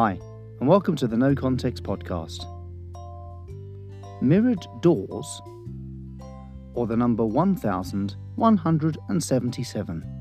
Hi, and welcome to the No Context Podcast. Mirrored doors, or the number 1177.